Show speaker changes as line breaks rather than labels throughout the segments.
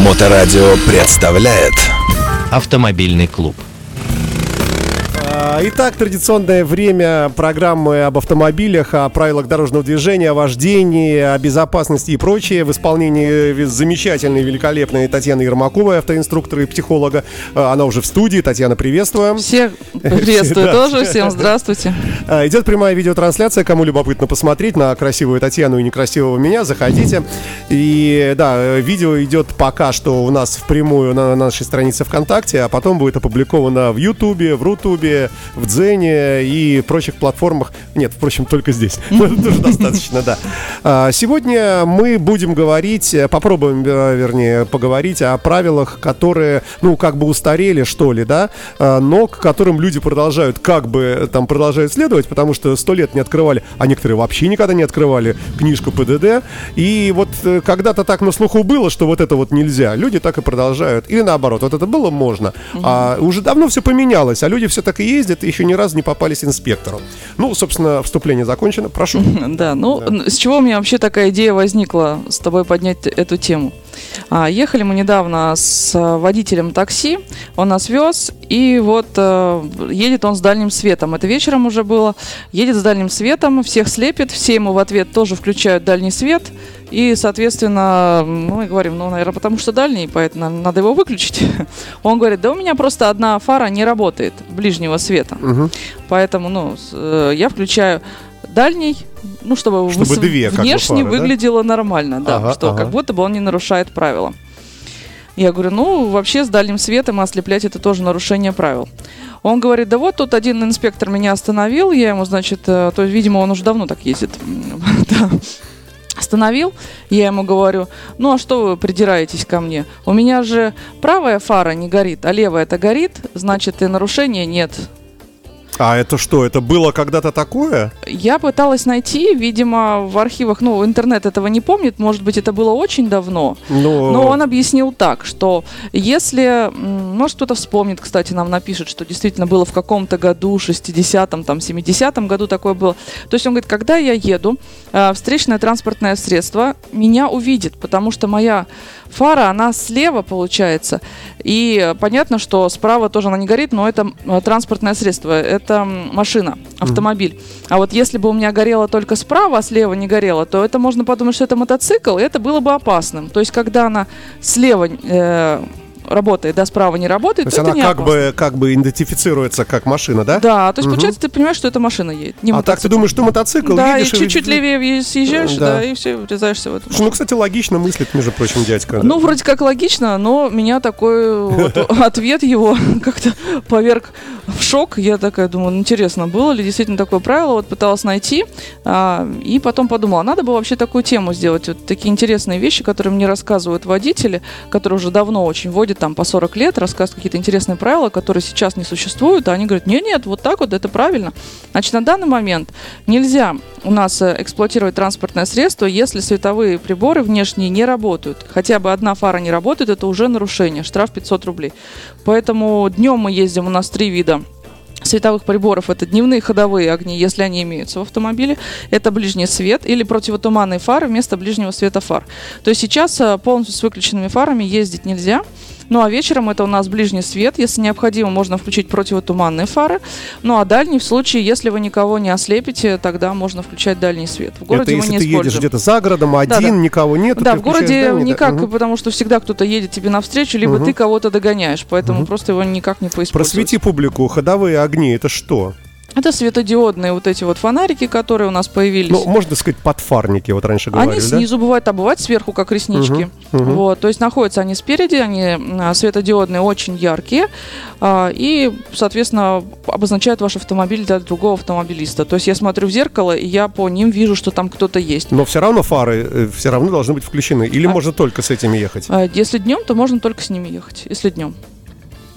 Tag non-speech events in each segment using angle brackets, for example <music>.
Моторадио представляет
Автомобильный клуб.
А, Итак, традиционное время программы об автомобилях, о правилах дорожного движения, о вождении, о безопасности и прочее в исполнении замечательной, великолепной Татьяны Ермаковой, автоинструктора и психолога. А, Она уже в студии. Татьяна, приветствую.
Всех <laughs> приветствую
Да.
тоже, всем здравствуйте.
А, Идет прямая видеотрансляция. Кому любопытно посмотреть на красивую Татьяну и некрасивого меня, заходите. И да, э, видео идет пока что у нас впрямую на нашей странице ВКонтакте, а потом будет опубликовано в Ютубе, в Рутубе, в Дзене и прочих платформах. Нет, впрочем, только здесь. <laughs> Это тоже достаточно, да. А, Сегодня мы будем говорить, э, попробуем, э, вернее, поговорить о правилах, которые, ну, как бы устарели, что ли, да, а, но к которым люди продолжают, как бы э, там продолжают следовать, потому что сто лет не открывали, а некоторые вообще никогда не открывали книжку ПДД. И вот э, когда-то так на слуху было, что вот это вот нельзя, люди так и продолжают. Или наоборот, вот это было можно, а уже давно все поменялось, а люди все так и ездят, и еще ни разу не попались инспектору. Ну, собственно, вступление закончено, прошу. <laughs>
Да, ну, с чего у меня вообще такая идея возникла с тобой поднять эту тему? А, ехали мы недавно с а, водителем такси, он нас вез, и вот э, едет он с дальним светом. Это вечером уже было. Едет с дальним светом, всех слепит, все ему в ответ тоже включают дальний свет. И, соответственно, мы говорим, ну, наверное, потому что дальний, поэтому надо его выключить. <laughs> Он говорит, да у меня просто одна фара не работает ближнего света.
Мгм.
Поэтому, ну, э, я включаю дальний, ну, чтобы,
Чтобы
выс-
две,
внешне
фары, да?
выглядело нормально, да,
Ага,
что
ага.
как будто бы он не нарушает правила. Я говорю, ну, вообще с дальним светом ослеплять это тоже нарушение правил. Он говорит, да вот тут один инспектор меня остановил, я ему, значит, э, то есть, видимо, он уже давно так ездит. <laughs> Остановил, я ему говорю, ну а что вы придираетесь ко мне? У меня же правая фара не горит, а левая-то горит, значит и нарушения нет.
А это что, это было когда-то такое?
Я пыталась найти, видимо, в архивах, ну, интернет этого не помнит, может быть, это было очень давно,
Ну,
но он объяснил так, что если, может, кто-то вспомнит, кстати, нам напишет, что действительно было в каком-то году, 60-м, там, 70-м году такое было. То есть он говорит, когда я еду, э, встречное транспортное средство меня увидит, потому что моя фара, она слева получается. И понятно, что справа тоже она не горит, но это э, транспортное средство, это машина, автомобиль. А вот если бы у меня горело только справа, а слева не горело, то это можно подумать, что это мотоцикл, и это было бы опасным. То есть, когда она слева э, работает, да, справа не работает,
То есть
то это
она
не
как
опасно.
бы, как бы идентифицируется как машина, да?
Да, то есть,
Мгм.
получается, ты понимаешь, что это машина едет, не
а так ты думаешь, что мотоцикл
Да, и
едешь
чуть-чуть левее въезж- съезжаешь,
Да.
да, и все, врезаешься в это.
Слушай, Ну, кстати, логично мыслит, между прочим, дядька.
Ну, вроде как логично, но меня такой вот <laughs> ответ его <laughs> как-то поверг в шок. Я такая думаю, ну, интересно, было ли действительно такое правило? Вот пыталась найти, а, и потом подумала, надо бы вообще такую тему сделать. Вот такие интересные вещи, которые мне рассказывают водители, которые уже давно очень водят, там, по 40 лет, рассказывают какие-то интересные правила, которые сейчас не существуют, а они говорят, нет-нет, вот так вот, это правильно. Значит, на данный момент нельзя у нас э, эксплуатировать транспортное средство, если световые приборы внешние не работают. Хотя бы одна фара не работает, это уже нарушение, штраф 500 рублей. Поэтому днем мы ездим, у нас три вида световых приборов это дневные ходовые огни, если они имеются в автомобиле, это ближний свет или противотуманные фары вместо ближнего света фар. То есть сейчас э, полностью с выключенными фарами ездить нельзя. Ну а вечером это у нас ближний свет. Если необходимо, можно включить противотуманные фары. Ну а дальний в случае, если вы никого не ослепите, тогда можно включать дальний свет. В городе
это
мы
если
не
ты едешь
используем.
где-то за городом, один,
Да, да.
никого нет.
Да, в городе
дальний, да?
никак,
Мгм.
потому что всегда кто-то едет тебе навстречу, либо
Мгм.
ты кого-то догоняешь, поэтому просто его никак не поиспользовать.
Просвети публику, ходовые огни, это что?
Это светодиодные вот эти вот фонарики, которые у нас появились.
Ну, можно сказать, подфарники, вот раньше говорили,
Они
да?
снизу бывают, а бывают сверху, как реснички.
Мгм, мгм.
Вот, то есть находятся они спереди, они а, светодиодные, очень яркие, а, и, соответственно, обозначают ваш автомобиль для другого автомобилиста. То есть я смотрю в зеркало, и я по ним вижу, что там кто-то есть.
Но все равно фары все равно должны быть включены. Или
А-
можно только с этими ехать?
А, Если днем, то можно только с ними ехать, если днем.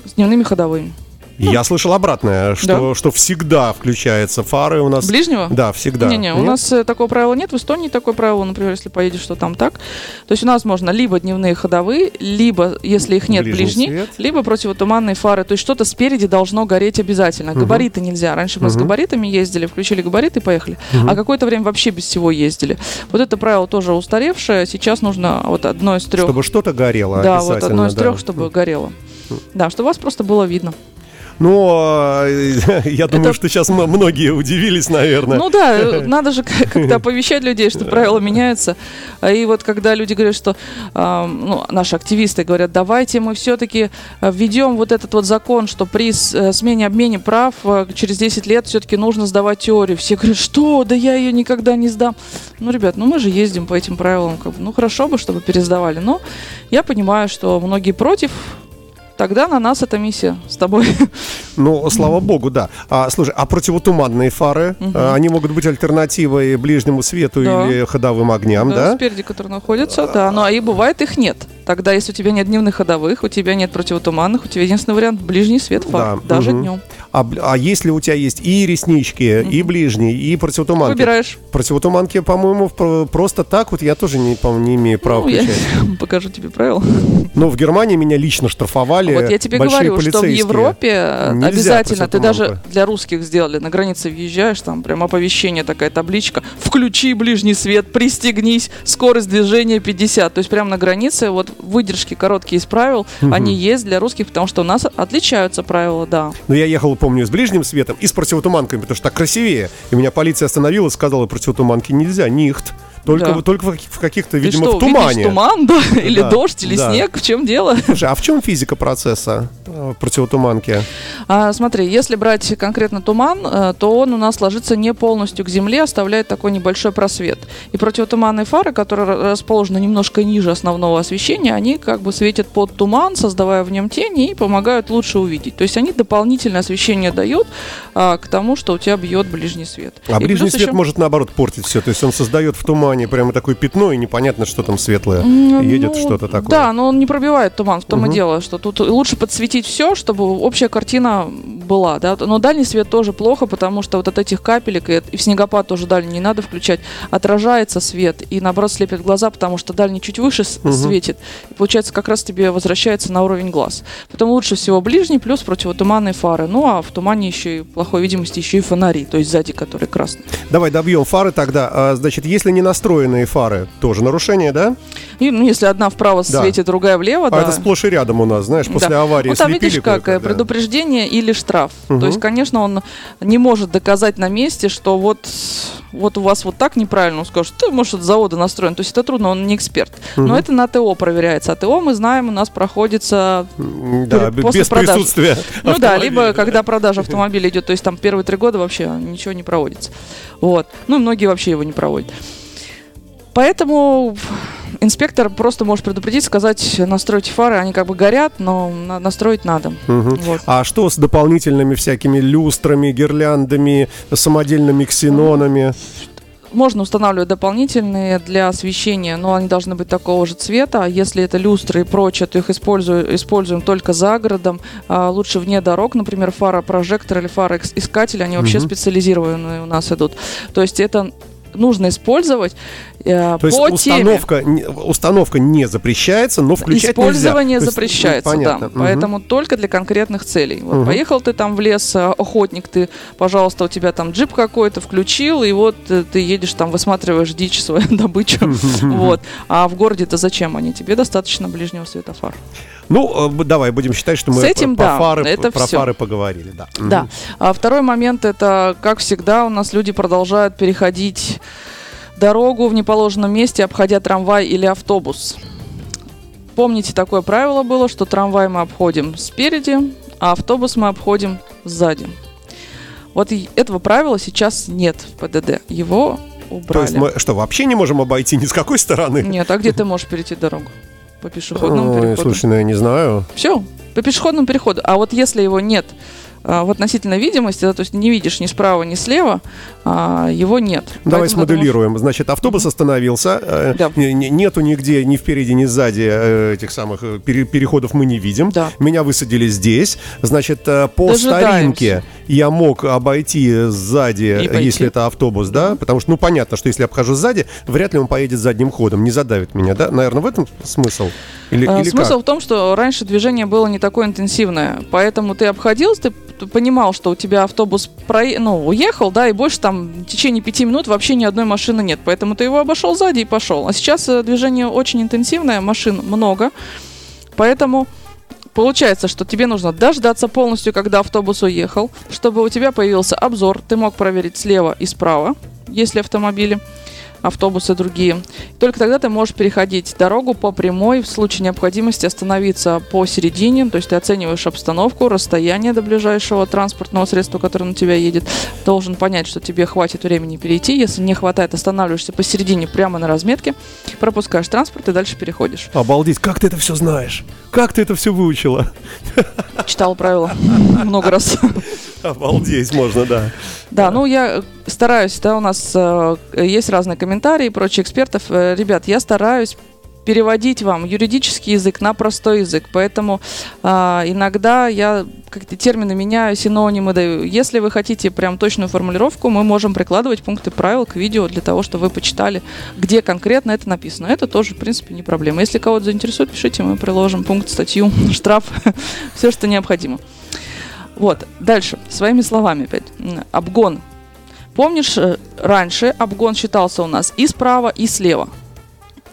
С дневными ходовыми.
Я слышал обратное, что, что всегда включаются фары у нас.
Ближнего?
Да, всегда.
Не-не, у нас э, такого правила нет. В Эстонии такое правило, например, если поедешь, что там так. То есть у нас можно либо дневные ходовые, либо, если их нет,
Ближний
ближний, либо противотуманные фары. То есть что-то спереди должно гореть обязательно. Габариты нельзя. Раньше мы с габаритами ездили, включили габариты и поехали. А какое-то время вообще без всего ездили. Вот это правило тоже устаревшее. Сейчас нужно вот одно из трех.
Чтобы что-то горело
да, вот одно из
да.
трех, чтобы горело. Да, чтобы вас просто было видно.
Но э, <laughs> я думаю,
Это-
что сейчас многие удивились, наверное.
Ну да, э, <laughs> надо же как-то <laughs> оповещать людей, что правила меняются. И вот когда люди говорят, что ну, наши активисты говорят, давайте мы все-таки введем вот этот вот закон, что при э, смене обмене прав э, через 10 лет все-таки нужно сдавать теорию. Все говорят, что, да я ее никогда не сдам. Ну, ребят, ну мы же ездим по этим правилам, как бы, ну хорошо бы, чтобы пересдавали. Но я понимаю, что многие против. Тогда на нас эта миссия с тобой. <laughs>
Ну, слава богу, да. А, слушай, а противотуманные фары, а, они могут быть альтернативой ближнему свету
Да.
или ходовым огням, да?
Спереди, которые находятся, да. Ну, а и бывает их нет. Тогда, если у тебя нет дневных ходовых, у тебя нет противотуманных, у тебя единственный вариант ближний свет фар,
Да,
даже
мгм.
днем.
А, а если у тебя есть и реснички, и ближний, и противотуманки?
Выбираешь.
Противотуманки, по-моему, просто так вот я тоже, не, по-моему, не имею права
Ну, я
включать. <laughs>
покажу тебе правила.
Но в Германии меня лично штрафовали
Вот я тебе говорю, что в. Европе
Нельзя
обязательно, ты даже для русских сделали, на границе въезжаешь, там прям оповещение, такая табличка, включи ближний свет, пристегнись, скорость движения 50. То есть прямо на границе вот выдержки короткие из правил, они есть для русских, потому что у нас отличаются правила, да.
Но я ехал, помню, с ближним светом и с противотуманками, потому что так красивее. И меня полиция остановила, сказала, противотуманки нельзя, нихт. Только,
Да.
в- только в каких- в каких-то, видимо,
что,
в тумане.
туман, да? Или
Да,
дождь, или
да.
снег? В чем дело?
Слушай, а в чем физика процесса э, противотуманки?
А, смотри, если брать конкретно туман, э, то он у нас ложится не полностью к земле, оставляет такой небольшой просвет. И противотуманные фары, которые ра- расположены немножко ниже основного освещения, они как бы светят под туман, создавая в нем тени и помогают лучше увидеть. То есть они дополнительное освещение дают а, к тому, что у тебя бьет ближний свет.
А
И
ближний свет
еще-
может, наоборот, портить все. То есть он создает в тумане прямо такое пятно, и непонятно, что там светлое.
М,
Едет
ну,
что-то такое.
Да, но он не пробивает туман, в том
Мгм.
и дело, что тут лучше подсветить все, чтобы общая картина была, да. Но дальний свет тоже плохо, потому что вот от этих капелек, и, и в снегопад тоже дальний не надо включать, отражается свет и наоборот слепит глаза, потому что дальний чуть выше
Мгм.
светит. И получается, как раз тебе возвращается на уровень глаз. Поэтому лучше всего ближний плюс противотуманные фары. Ну а в тумане еще и плохой видимости еще и фонари, то есть сзади, которые красные.
Давай добьем фары тогда. А, значит, если не настроенные фары, тоже нарушение, да?
И, ну, если одна вправо
Да.
светит, другая влево,
А
да.
это сплошь и рядом у нас, знаешь, после
Да.
аварии
Ну, там видишь, как э,
да.
предупреждение или штраф.
Мгм.
То есть, конечно, он не может доказать на месте, что вот, вот у вас вот так неправильно. Он скажет, ты, может, от завода настроен. То есть это трудно, он не эксперт. Но
Мгм.
это на ТО проверяется. А ТО, мы знаем, у нас проходится...
Да,
после
без
продажи.
присутствия
Ну да, либо когда продажа автомобиля идет, то есть там первые три года вообще ничего не проводится. Вот. Ну многие вообще его не проводят. Поэтому инспектор просто может предупредить, сказать, настройте фары, они как бы горят, но на- настроить надо.
Мгм.
Вот.
А что с дополнительными всякими люстрами, гирляндами, самодельными ксенонами?
Можно устанавливать дополнительные для освещения, но они должны быть такого же цвета. Если это люстры и прочее, то их использую, используем только за городом. А лучше вне дорог, например, фара-прожектор или фара-искатель, они вообще
Мгм.
специализированные у нас идут. То есть это нужно использовать э,
То есть
по теме.
установка, не- установка не запрещается, но включать
Использование
нельзя. То есть,
запрещается,
ну, понятно.
да.
Мгм.
Поэтому только для конкретных целей. Вот
Мгм.
поехал ты там в лес, э, охотник, ты, пожалуйста, у тебя там джип какой-то включил, и вот э, ты едешь там, высматриваешь дичь свою <laughs> добычу. Вот. А в городе-то зачем они? Тебе достаточно ближнего света фар.
Ну, э, давай будем считать, что мы
С этим,
про,
да,
фары,
это
про
всё.
фары поговорили. Да.
Да. А второй момент это, как всегда, у нас люди продолжают переходить дорогу в неположенном месте, обходя трамвай или автобус. Помните, такое правило было, что трамвай мы обходим спереди, а автобус мы обходим сзади. Вот этого правила сейчас нет в ПДД. Его
То
убрали.
есть мы что, вообще не можем обойти ни с какой стороны?
Нет, а где <laughs> ты можешь перейти дорогу? По пешеходному
Ой,
переходу.
слушай, ну я не знаю.
Все, по пешеходному переходу. А вот если его нет а, в относительной видимости, да, то есть не видишь ни справа, ни слева, а, его нет.
Давай
Поэтому
смоделируем. Значит, автобус остановился, э,
Да.
не- нету нигде ни впереди, ни сзади э, этих самых э, пере- переходов мы не видим.
Да.
Меня высадили здесь. Значит, э, по
Дожидаемся.
старинке я мог обойти сзади, если это автобус, да? Потому что, ну, понятно, что если я обхожу сзади, вряд ли он поедет задним ходом, не задавит меня, да? Наверное, в этом смысл? Или,
А,
или
Смысл
как?
в том, что раньше движение было не такое интенсивное, поэтому ты обходился, ты понимал, что у тебя автобус прое- ну, уехал, да, и больше там в течение пяти минут вообще ни одной машины нет, поэтому ты его обошел сзади и пошел. А сейчас э, движение очень интенсивное, машин много, поэтому Получается, что тебе нужно дождаться полностью, когда автобус уехал, чтобы у тебя появился обзор. Ты мог проверить слева и справа, если автомобили, автобусы другие. Только тогда ты можешь переходить дорогу по прямой, в случае необходимости остановиться посередине, то есть ты оцениваешь обстановку, расстояние до ближайшего транспортного средства, которое на тебя едет, должен понять, что тебе хватит времени перейти. Если не хватает, останавливаешься посередине прямо на разметке, пропускаешь транспорт и дальше переходишь.
Обалдеть, как ты это все знаешь? Как ты это все выучила?
Читал правила <laughs> много раз.
Обалдеть можно, да.
Да, ну я стараюсь, да, у нас э, есть разные комментарии и прочие экспертов. Э, ребят, я стараюсь переводить вам юридический язык на простой язык, поэтому а, иногда я как-то термины меняю, синонимы даю. Если вы хотите прям точную формулировку, мы можем прикладывать пункты правил к видео для того, чтобы вы почитали, где конкретно это написано. Это тоже, в принципе, не проблема. Если кого-то заинтересует, пишите, мы приложим пункт, статью, <laughs> штраф, <laughs> все, что необходимо. Вот, дальше, своими словами опять. Обгон. Помнишь, э, раньше обгон считался у нас и справа, и слева.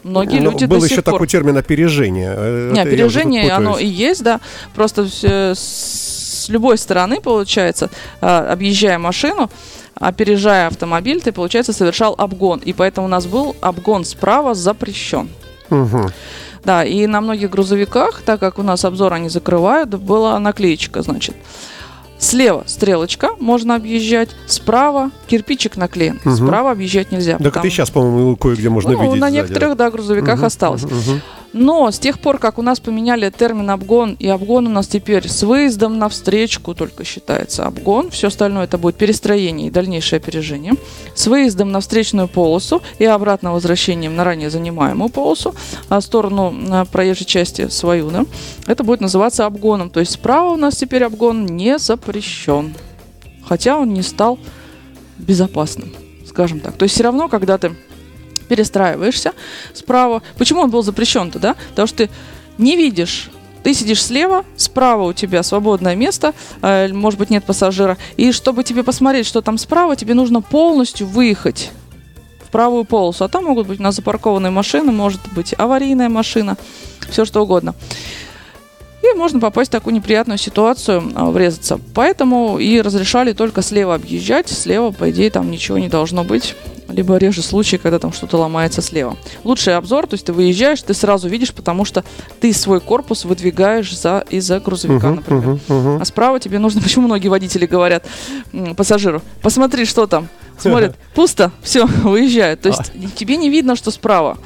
Многие
Ну,
люди
был
до
еще
сих пор...
такой термин опережение. Э,
Не, опережение, оно и есть, да. Просто с любой стороны, получается, а, объезжая машину, опережая автомобиль, ты, получается, совершал обгон. И поэтому у нас был обгон справа запрещен.
Мгм.
Да, и на многих грузовиках, так как у нас обзор они закрывают, была наклеечка, значит. Слева стрелочка, можно объезжать. Справа кирпичик наклеен.
Мгм.
Справа объезжать нельзя.
Так это
потому-
и сейчас, по-моему, кое-где можно
ну,
видеть.
на
сзади,
некоторых, да, грузовиках
Мгм,
осталось.
мгм.
Но с тех пор, как у нас поменяли термин обгон, и обгон у нас теперь с выездом на встречку только считается обгон, все остальное это будет перестроение и дальнейшее опережение, с выездом на встречную полосу и обратно возвращением на ранее занимаемую полосу, а сторону а, проезжей части свою, да, это будет называться обгоном. То есть справа у нас теперь обгон не запрещен, хотя он не стал безопасным, скажем так. То есть все равно, когда ты перестраиваешься справа. Почему он был запрещен-то, да? Потому что ты не видишь ты сидишь слева, справа у тебя свободное место, э, может быть, нет пассажира. И чтобы тебе посмотреть, что там справа, тебе нужно полностью выехать в правую полосу. А там могут быть у нас запаркованные машины, может быть аварийная машина, все что угодно. И можно попасть в такую неприятную ситуацию, а, врезаться. Поэтому и разрешали только слева объезжать. Слева, по идее, там ничего не должно быть. Либо реже случаи, когда там что-то ломается слева. Лучший обзор, то есть ты выезжаешь, ты сразу видишь, потому что ты свой корпус выдвигаешь за, из-за грузовика,
Мгм,
например.
мгм, мгм.
А справа тебе нужно, <laughs> почему многие водители говорят пассажиру, посмотри, что там. Смотрят, <laughs> пусто, все, <laughs> выезжают. То
А.
есть тебе не видно, что справа.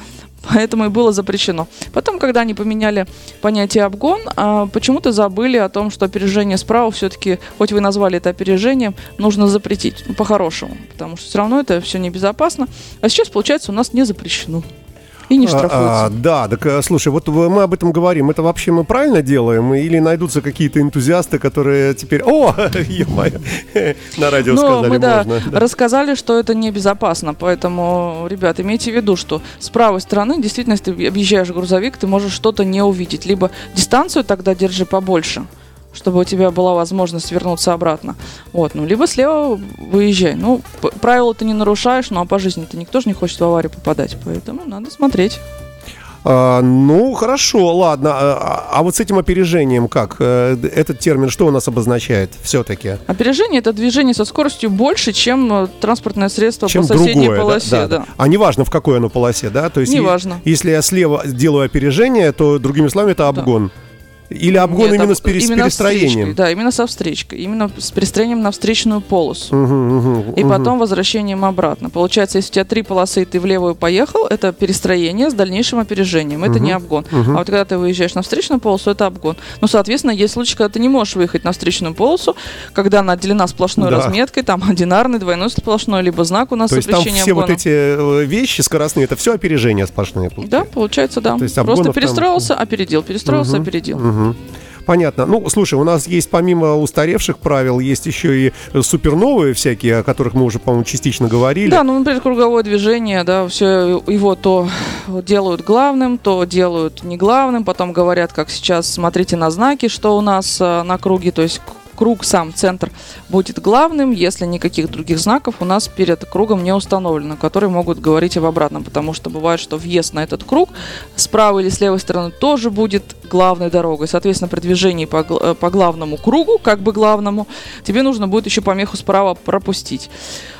Поэтому и было запрещено. Потом, когда они поменяли понятие обгон, а, почему-то забыли о том, что опережение справа все-таки, хоть вы назвали это опережением, нужно запретить. По-хорошему. Потому что все равно это все небезопасно. А сейчас, получается, у нас не запрещено. И не
А,
штрафуется.
а, да, так э, слушай, вот мы об этом говорим. Это вообще мы правильно делаем? Или найдутся какие-то энтузиасты, которые теперь. О, <laughs> ё-моё, <laughs> на радио
Но
сказали,
мы, да,
можно. да. <laughs>
рассказали, что это небезопасно, поэтому, ребят, имейте в виду, что с правой стороны, действительно, если ты объезжаешь грузовик, ты можешь что-то не увидеть. Либо дистанцию тогда держи побольше, чтобы у тебя была возможность вернуться обратно. Вот, ну, либо слева выезжай. Ну, правила ты не нарушаешь, ну, а по жизни-то никто же не хочет в аварию попадать, поэтому надо смотреть.
А, ну, хорошо, ладно. А, а вот с этим опережением как? Э, Этот термин что у нас обозначает все-таки?
Опережение – это движение со скоростью больше, чем э, транспортное средство
Чем
по соседней
другое, да,
полосе.
да, да. А неважно, в какой оно полосе, да? То есть,
Неважно.
Если я слева делаю опережение, то, другими словами, это обгон. Или обгон
Нет,
именно
об-
с, перес-
именно
перестроением?
встречкой, да, именно со встречкой. Именно с перестроением на встречную полосу.
Мгм, мгм,
И потом возвращением обратно. Получается, если у тебя три полосы, и ты в левую поехал, это перестроение с дальнейшим опережением. Это не обгон. А вот когда ты выезжаешь на встречную полосу, это обгон. Ну, соответственно, есть случаи, когда ты не можешь выехать на встречную полосу, когда она отделена сплошной
Да.
разметкой, там одинарный, двойной сплошной, либо знак у нас
То есть там все
обгона.
вот эти э, вещи скоростные, это все опережение сплошные.
Да, получается, да.
То есть
Просто
обгонов там-
перестроился, опередил, перестроился,
Мгм.
опередил.
Мгм. Понятно. Ну, слушай, у нас есть помимо устаревших правил, есть еще и э, суперновые всякие, о которых мы уже, по-моему, частично говорили.
Да, ну, например, круговое движение, да, все его то делают главным, то делают не главным, потом говорят, как сейчас, смотрите на знаки, что у нас э, на круге, то есть круг сам, центр, будет главным, если никаких других знаков у нас перед кругом не установлено, которые могут говорить об обратном, потому что бывает, что въезд на этот круг с правой или с левой стороны тоже будет главной дорогой. Соответственно, при движении по, по главному кругу, как бы главному, тебе нужно будет еще помеху справа пропустить.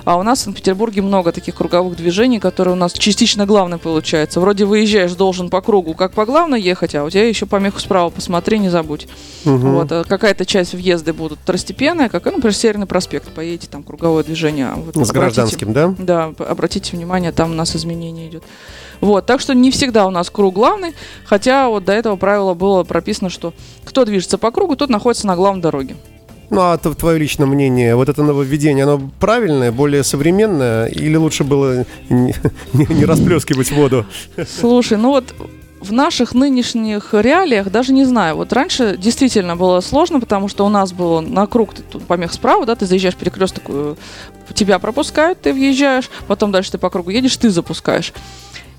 А у нас в Санкт-Петербурге много таких круговых движений, которые у нас частично главные получаются. Вроде выезжаешь, должен по кругу, как по главной ехать, а у тебя еще помеху справа посмотри, не забудь.
Мгм.
Вот, а какая-то часть въезда будут второстепенная, как, ну, например, Северный проспект, поедете, там круговое движение. а вот
С
обратите-
гражданским, да?
Да, обратите внимание, там у нас изменение идет. Вот, так что не всегда у нас круг главный, хотя вот до этого правила было прописано, что кто движется по кругу, тот находится на главной дороге.
Ну, а т- твое личное мнение, вот это нововведение, оно правильное, более современное, или лучше было не, <laughs> не- не расплескивать воду?
Слушай, ну вот в наших нынешних реалиях даже не знаю. Вот раньше действительно было сложно, потому что у нас было на круг ты тут помех справа, да, ты заезжаешь в перекресток, э, тебя пропускают, ты въезжаешь, потом дальше ты по кругу едешь, ты запускаешь.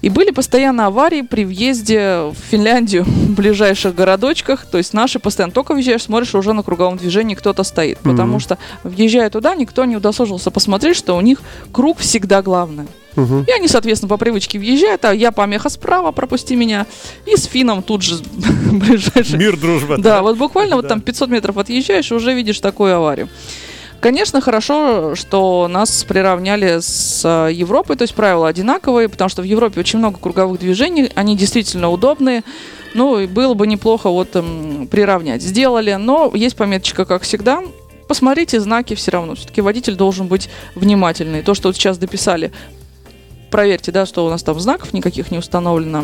И были постоянно аварии при въезде в Финляндию <laughs> в ближайших городочках. То есть наши постоянно только въезжаешь, смотришь, уже на круговом движении кто-то стоит. Потому
Мгм.
что, въезжая туда, никто не удосужился посмотреть, что у них круг всегда главный.
Мгм.
И они, соответственно, по привычке въезжают, а я помеха справа, пропусти меня. И с финном тут же <laughs> ближайший.
Мир, дружба.
Да, вот буквально вот там 500 метров отъезжаешь, и уже видишь такую аварию. Конечно, хорошо, что нас приравняли с э, Европой, то есть правила одинаковые, потому что в Европе очень много круговых движений, они действительно удобные. Ну, и было бы неплохо вот м, приравнять. Сделали, но есть пометочка, как всегда. Посмотрите знаки все равно. Все-таки водитель должен быть внимательный. То, что вот сейчас дописали, проверьте, да, что у нас там знаков никаких не установлено.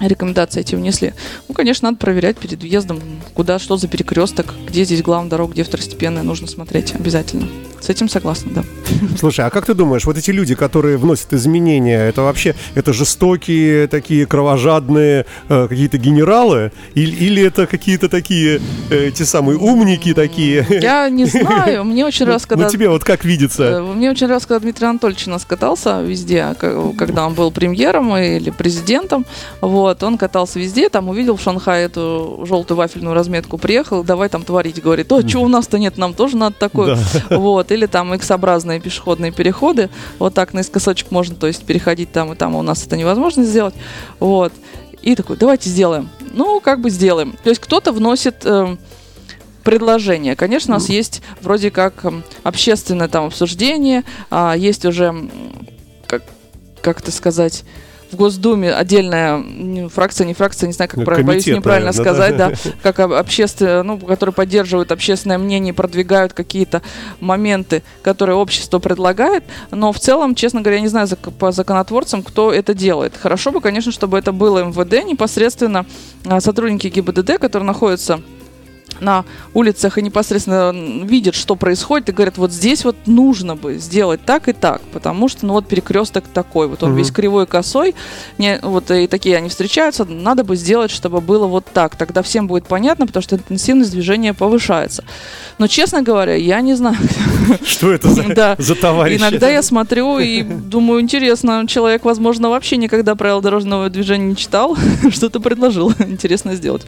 Рекомендации эти внесли. Ну, конечно, надо проверять перед въездом, куда, что за перекресток, где здесь главная дорога, где второстепенная, нужно смотреть обязательно. С этим согласна, да. <laughs>
Слушай, а как ты думаешь, вот эти люди, которые вносят изменения, это вообще, это жестокие, такие кровожадные э, какие-то генералы? Или, или это какие-то такие, э, те самые умники такие? <laughs>
Я не знаю, мне <laughs> очень раз, когда...
Ну тебе вот как видится?
Э, Мне очень раз, когда Дмитрий Анатольевич у нас катался везде, к- когда он был премьером или президентом, вот, он катался везде, там увидел в Шанхае эту желтую вафельную разметку, приехал, давай там творить, говорит, о, что у нас-то нет, нам тоже надо такое. Вот, или там X-образные пешеходные переходы, вот так наискосочек можно, то есть переходить там и там, а у нас это невозможно сделать, вот. И такой, давайте сделаем. Ну, как бы сделаем. То есть кто-то вносит эм, предложения. Конечно, у нас есть вроде как эм, общественное там обсуждение, а, есть уже, как, как это сказать, в Госдуме отдельная фракция, не фракция, не знаю, как
Ну,
правильно, боюсь
комитет,
неправильно
наверное,
сказать,
да?
да, как об- общественное, ну, которые поддерживают общественное мнение, продвигают какие-то моменты, которые общество предлагает, но в целом, честно говоря, я не знаю по законотворцам, кто это делает. Хорошо бы, конечно, чтобы это было МВД, непосредственно а, сотрудники ГИБДД, которые находятся на улицах и непосредственно видят, что происходит, и говорят, вот здесь вот нужно бы сделать так и так, потому что, ну вот перекресток такой, вот он
Мгм.
весь кривой косой, не, вот и такие они встречаются, надо бы сделать, чтобы было вот так, тогда всем будет понятно, потому что интенсивность движения повышается. Но, честно говоря, я не знаю,
Что это за, <laughs>
Да. <laughs>
за товарищи?
Иногда я смотрю и думаю, интересно, человек, возможно, вообще никогда правила дорожного движения не читал, <laughs> что-то предложил интересно сделать.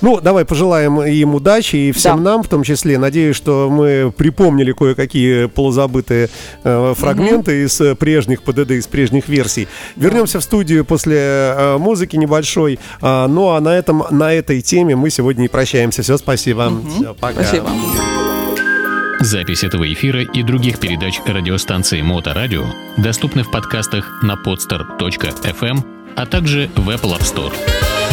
Ну, давай пожелаем им удачи и всем
Да.
нам, в том числе. Надеюсь, что мы припомнили кое-какие полузабытые э, фрагменты из э, прежних ПДД, из прежних версий. Вернемся в студию после э, музыки небольшой. А, ну, а на, этом, на этой теме мы сегодня и прощаемся. Все, спасибо. Всё, пока.
Спасибо.
Запись этого эфира и других передач радиостанции Моторадио доступны в подкастах на podster.fm, а также в Apple App Store.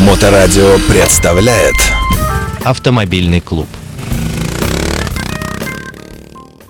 Моторадио представляет
Автомобильный клуб.